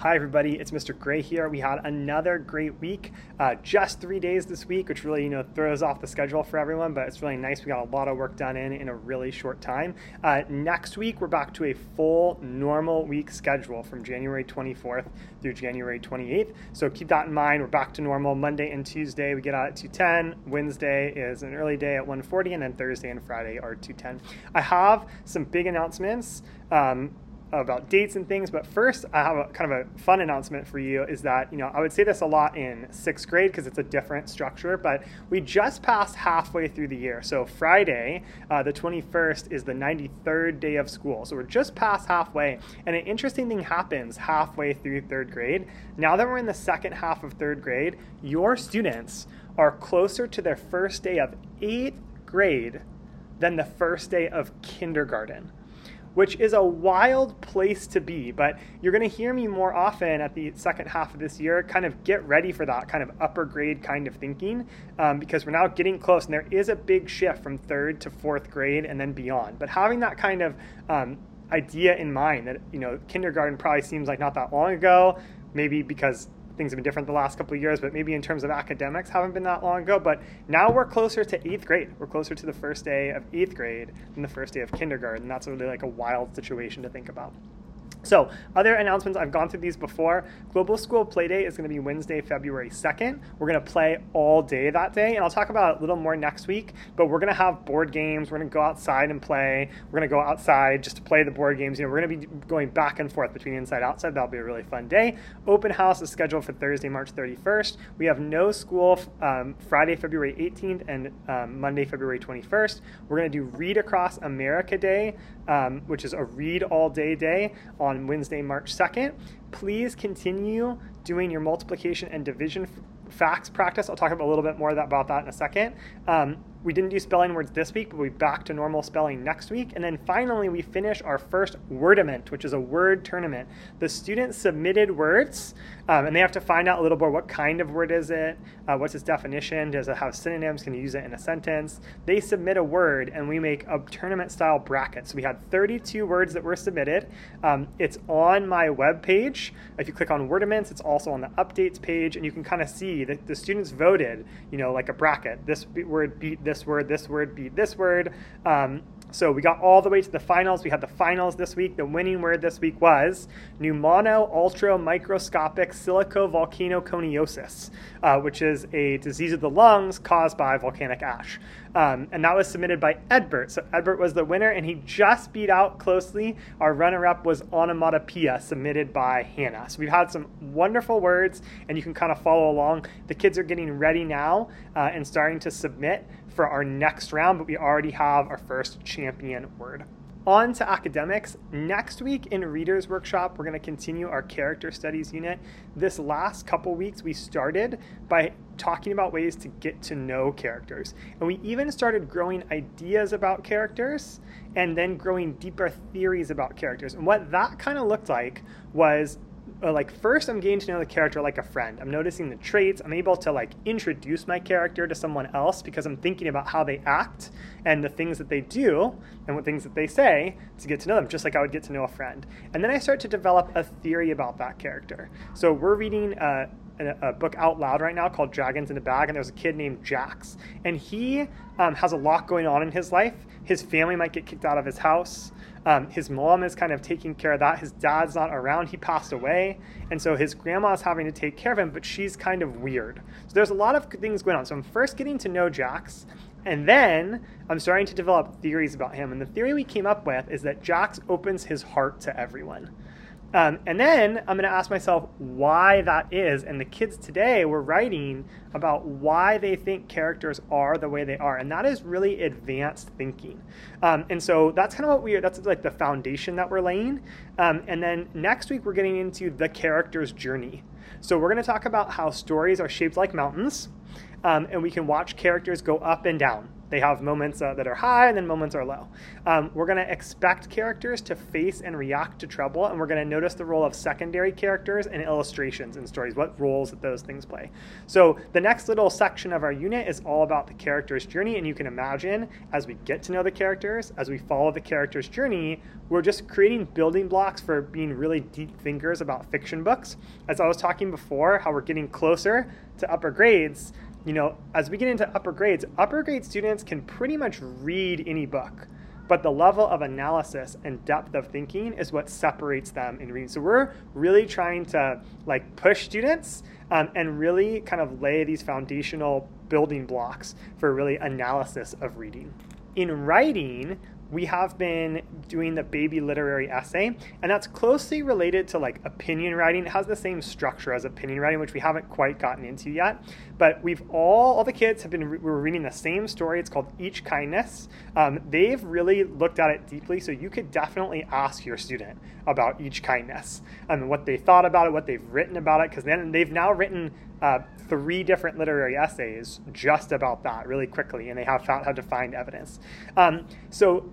Hi, everybody. It's Mr. Gray here. We had another great week. Uh, just three days this week, which really you know throws off the schedule for everyone, but it's really nice. We got a lot of work done in in a really short time. Uh, next week, we're back to a full normal week schedule from January 24th through January 28th. So keep that in mind. We're back to normal. Monday and Tuesday we get out at 210. Wednesday is an early day at 1:40, and then Thursday and Friday are 210. I have some big announcements. Um, about dates and things. But first, I have a kind of a fun announcement for you is that, you know, I would say this a lot in sixth grade because it's a different structure, but we just passed halfway through the year. So Friday, uh, the 21st, is the 93rd day of school. So we're just past halfway. And an interesting thing happens halfway through third grade. Now that we're in the second half of third grade, your students are closer to their first day of eighth grade than the first day of kindergarten which is a wild place to be. But you're going to hear me more often at the second half of this year kind of get ready for that kind of upper grade kind of thinking um, because we're now getting close and there is a big shift from third to fourth grade and then beyond. But having that kind of um, idea in mind that, you know, kindergarten probably seems like not that long ago, maybe because things have been different the last couple of years, but maybe in terms of academics haven't been that long ago. But now we're closer to eighth grade. We're closer to the first day of eighth grade than the first day of kindergarten. That's really like a wild situation to think about. So, other announcements, I've gone through these before. Global School Playdate is going to be Wednesday, February 2nd. We're going to play all day that day, and I'll talk about it a little more next week. But we're going to have board games. We're going to go outside and play. We're going to go outside just to play the board games. You know, we're going to be going back and forth between inside and outside. That'll be a really fun day. Open house is scheduled for Thursday, March 31st. We have no school um, Friday, February 18th, and um, Monday, February 21st. We're going to do Read Across America Day, um, which is a read all day day on on Wednesday, March 2nd. Please continue doing your multiplication and division facts practice. I'll talk a little bit more about that in a second. Um, we didn't do spelling words this week, but be back to normal spelling next week. And then finally, we finish our first Wordament, which is a word tournament. The students submitted words, um, and they have to find out a little more what kind of word is it, uh, what's its definition, does it have synonyms, can you use it in a sentence. They submit a word, and we make a tournament style bracket. So we had 32 words that were submitted. Um, it's on my web page. If you click on Wordaments, it's also on the updates page, and you can kind of see that the students voted, you know, like a bracket. This word beat this this word, this word beat this word. Um, so we got all the way to the finals. We had the finals this week. The winning word this week was pneumono ultra microscopic silicovolcanoconiosis, uh, which is a disease of the lungs caused by volcanic ash. Um, and that was submitted by Edbert. So Edbert was the winner, and he just beat out closely. Our runner-up was onomatopoeia, submitted by Hannah. So we've had some wonderful words, and you can kind of follow along. The kids are getting ready now uh, and starting to submit for our next round, but we already have our first champion word. On to academics. Next week in Reader's Workshop, we're going to continue our character studies unit. This last couple weeks, we started by talking about ways to get to know characters. And we even started growing ideas about characters and then growing deeper theories about characters. And what that kind of looked like was uh, like first I'm getting to know the character like a friend. I'm noticing the traits. I'm able to like introduce my character to someone else because I'm thinking about how they act and the things that they do and what things that they say to get to know them, just like I would get to know a friend. And then I start to develop a theory about that character. So we're reading uh, a, book out loud right now called Dragons in a Bag, and there's a kid named Jax, and he um, has a lot going on in his life. His family might get kicked out of his house. Um, his mom is kind of taking care of that. His dad's not around. He passed away. And so his grandma's having to take care of him, but she's kind of weird. So there's a lot of things going on. So I'm first getting to know Jax. And then I'm starting to develop theories about him. And the theory we came up with is that Jax opens his heart to everyone. Um, and then I'm going to ask myself why that is. And the kids today were writing about why they think characters are the way they are. And that is really advanced thinking. Um, and so that's kind of what we are, that's like the foundation that we're laying. Um, and then next week, we're getting into the character's journey. So we're going to talk about how stories are shaped like mountains. Um, and we can watch characters go up and down They have moments uh, that are high and then moments are low. Um, we're going to expect characters to face and react to trouble, and we're going to notice the role of secondary characters and illustrations in stories, what roles that those things play. So the next little section of our unit is all about the character's journey, and you can imagine as we get to know the characters, as we follow the character's journey, we're just creating building blocks for being really deep thinkers about fiction books. As I was talking before, how we're getting closer to upper grades you know, as we get into upper grades, upper grade students can pretty much read any book, but the level of analysis and depth of thinking is what separates them in reading. So we're really trying to like push students um, and really kind of lay these foundational building blocks for really analysis of reading. In writing, we have been doing the baby literary essay, and that's closely related to like opinion writing. It has the same structure as opinion writing, which we haven't quite gotten into yet. But we've all, all the kids have been, we're reading the same story. It's called Each Kindness. Um, they've really looked at it deeply, so you could definitely ask your student about Each Kindness and what they thought about it, what they've written about it, because then they've now written uh, three different literary essays just about that really quickly, and they have found how to find evidence. Um, so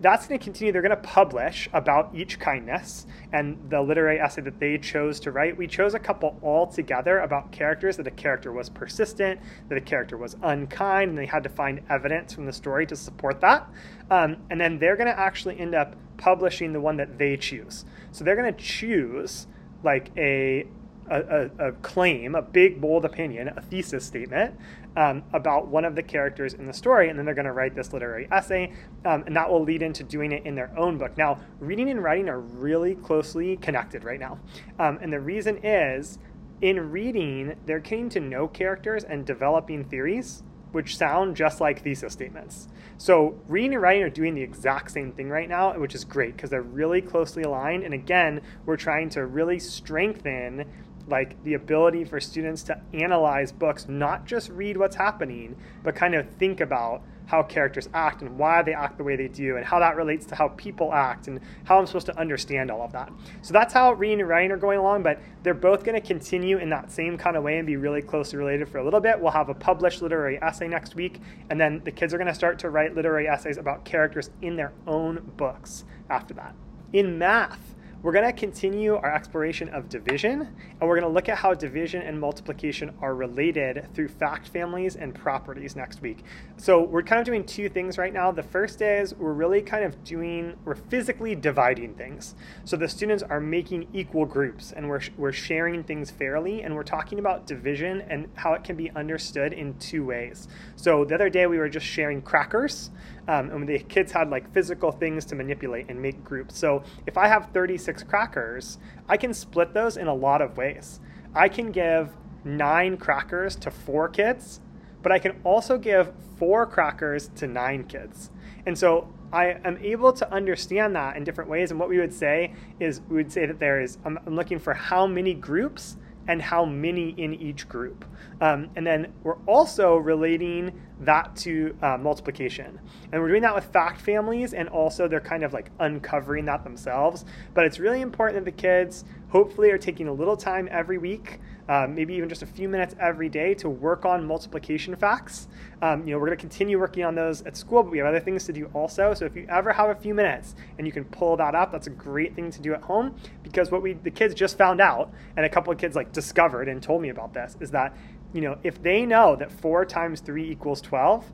that's going to continue. They're going to publish about each kindness and the literary essay that they chose to write. We chose a couple all together about characters that a character was persistent, that a character was unkind, and they had to find evidence from the story to support that. Um, and then they're going to actually end up publishing the one that they choose. So they're going to choose like a a, a, a, claim, a big, bold opinion, a thesis statement um, about one of the characters in the story, and then they're going to write this literary essay, um, and that will lead into doing it in their own book. Now, reading and writing are really closely connected right now, um, and the reason is in reading, they're getting to know characters and developing theories which sound just like thesis statements. So reading and writing are doing the exact same thing right now, which is great because they're really closely aligned. And again, we're trying to really strengthen like the ability for students to analyze books, not just read what's happening, but kind of think about how characters act and why they act the way they do and how that relates to how people act and how I'm supposed to understand all of that. So that's how reading and writing are going along, but they're both going to continue in that same kind of way and be really closely related for a little bit. We'll have a published literary essay next week, and then the kids are going to start to write literary essays about characters in their own books after that. In math, we're going to continue our exploration of division, and we're going to look at how division and multiplication are related through fact families and properties next week. So we're kind of doing two things right now. The first is we're really kind of doing, we're physically dividing things. So the students are making equal groups, and we're, we're sharing things fairly, and we're talking about division and how it can be understood in two ways. So the other day we were just sharing crackers, um, and the kids had like physical things to manipulate and make groups. So if I have 36 crackers, I can split those in a lot of ways. I can give nine crackers to four kids, but I can also give four crackers to nine kids. And so I am able to understand that in different ways. And what we would say is we would say that there is, I'm, I'm looking for how many groups and how many in each group. Um, and then we're also relating that to uh, multiplication. And we're doing that with fact families, and also they're kind of like uncovering that themselves. But it's really important that the kids hopefully are taking a little time every week, uh, maybe even just a few minutes every day to work on multiplication facts. Um, you know, we're going to continue working on those at school, but we have other things to do also. So if you ever have a few minutes and you can pull that up, that's a great thing to do at home because what we the kids just found out, and a couple of kids like discovered and told me about this, is that you know, if they know that 4 times 3 equals 12,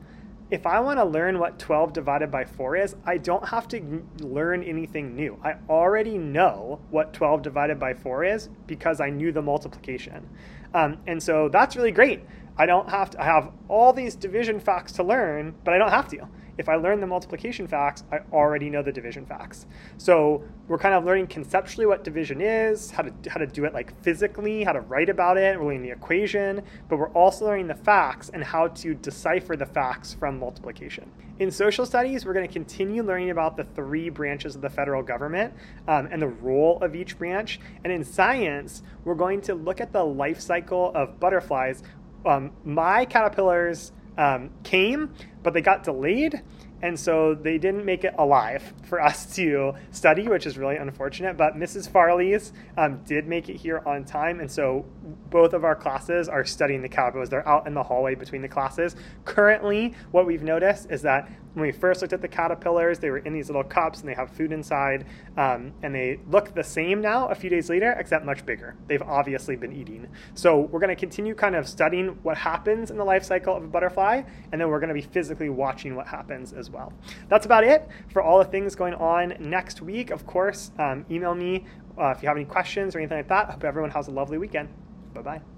if I want to learn what 12 divided by 4 is, I don't have to learn anything new. I already know what 12 divided by 4 is because I knew the multiplication. Um, and so that's really great. I don't have to I have all these division facts to learn, but I don't have to if I learn the multiplication facts, I already know the division facts. So we're kind of learning conceptually what division is, how to, how to do it like physically, how to write about it, we're learning the equation, but we're also learning the facts and how to decipher the facts from multiplication. In social studies, we're going to continue learning about the three branches of the federal government um, and the role of each branch. And in science, we're going to look at the life cycle of butterflies. Um, my caterpillars um, came, but they got delayed. and so they didn't make it alive for us to study, which is really unfortunate. But Mrs. Farley's um, did make it here on time, and so both of our classes are studying the caterpillars. They're out in the hallway between the classes. Currently, what we've noticed is that when we first looked at the caterpillars, they were in these little cups and they have food inside, um, and they look the same now a few days later, except much bigger. They've obviously been eating. So we're going to continue kind of studying what happens in the life cycle of a butterfly, and then we're going to be physically watching what happens as well. That's about it for all the things going on next week. Of course, um, email me uh, if you have any questions or anything like that. Hope everyone has a lovely weekend. Bye bye.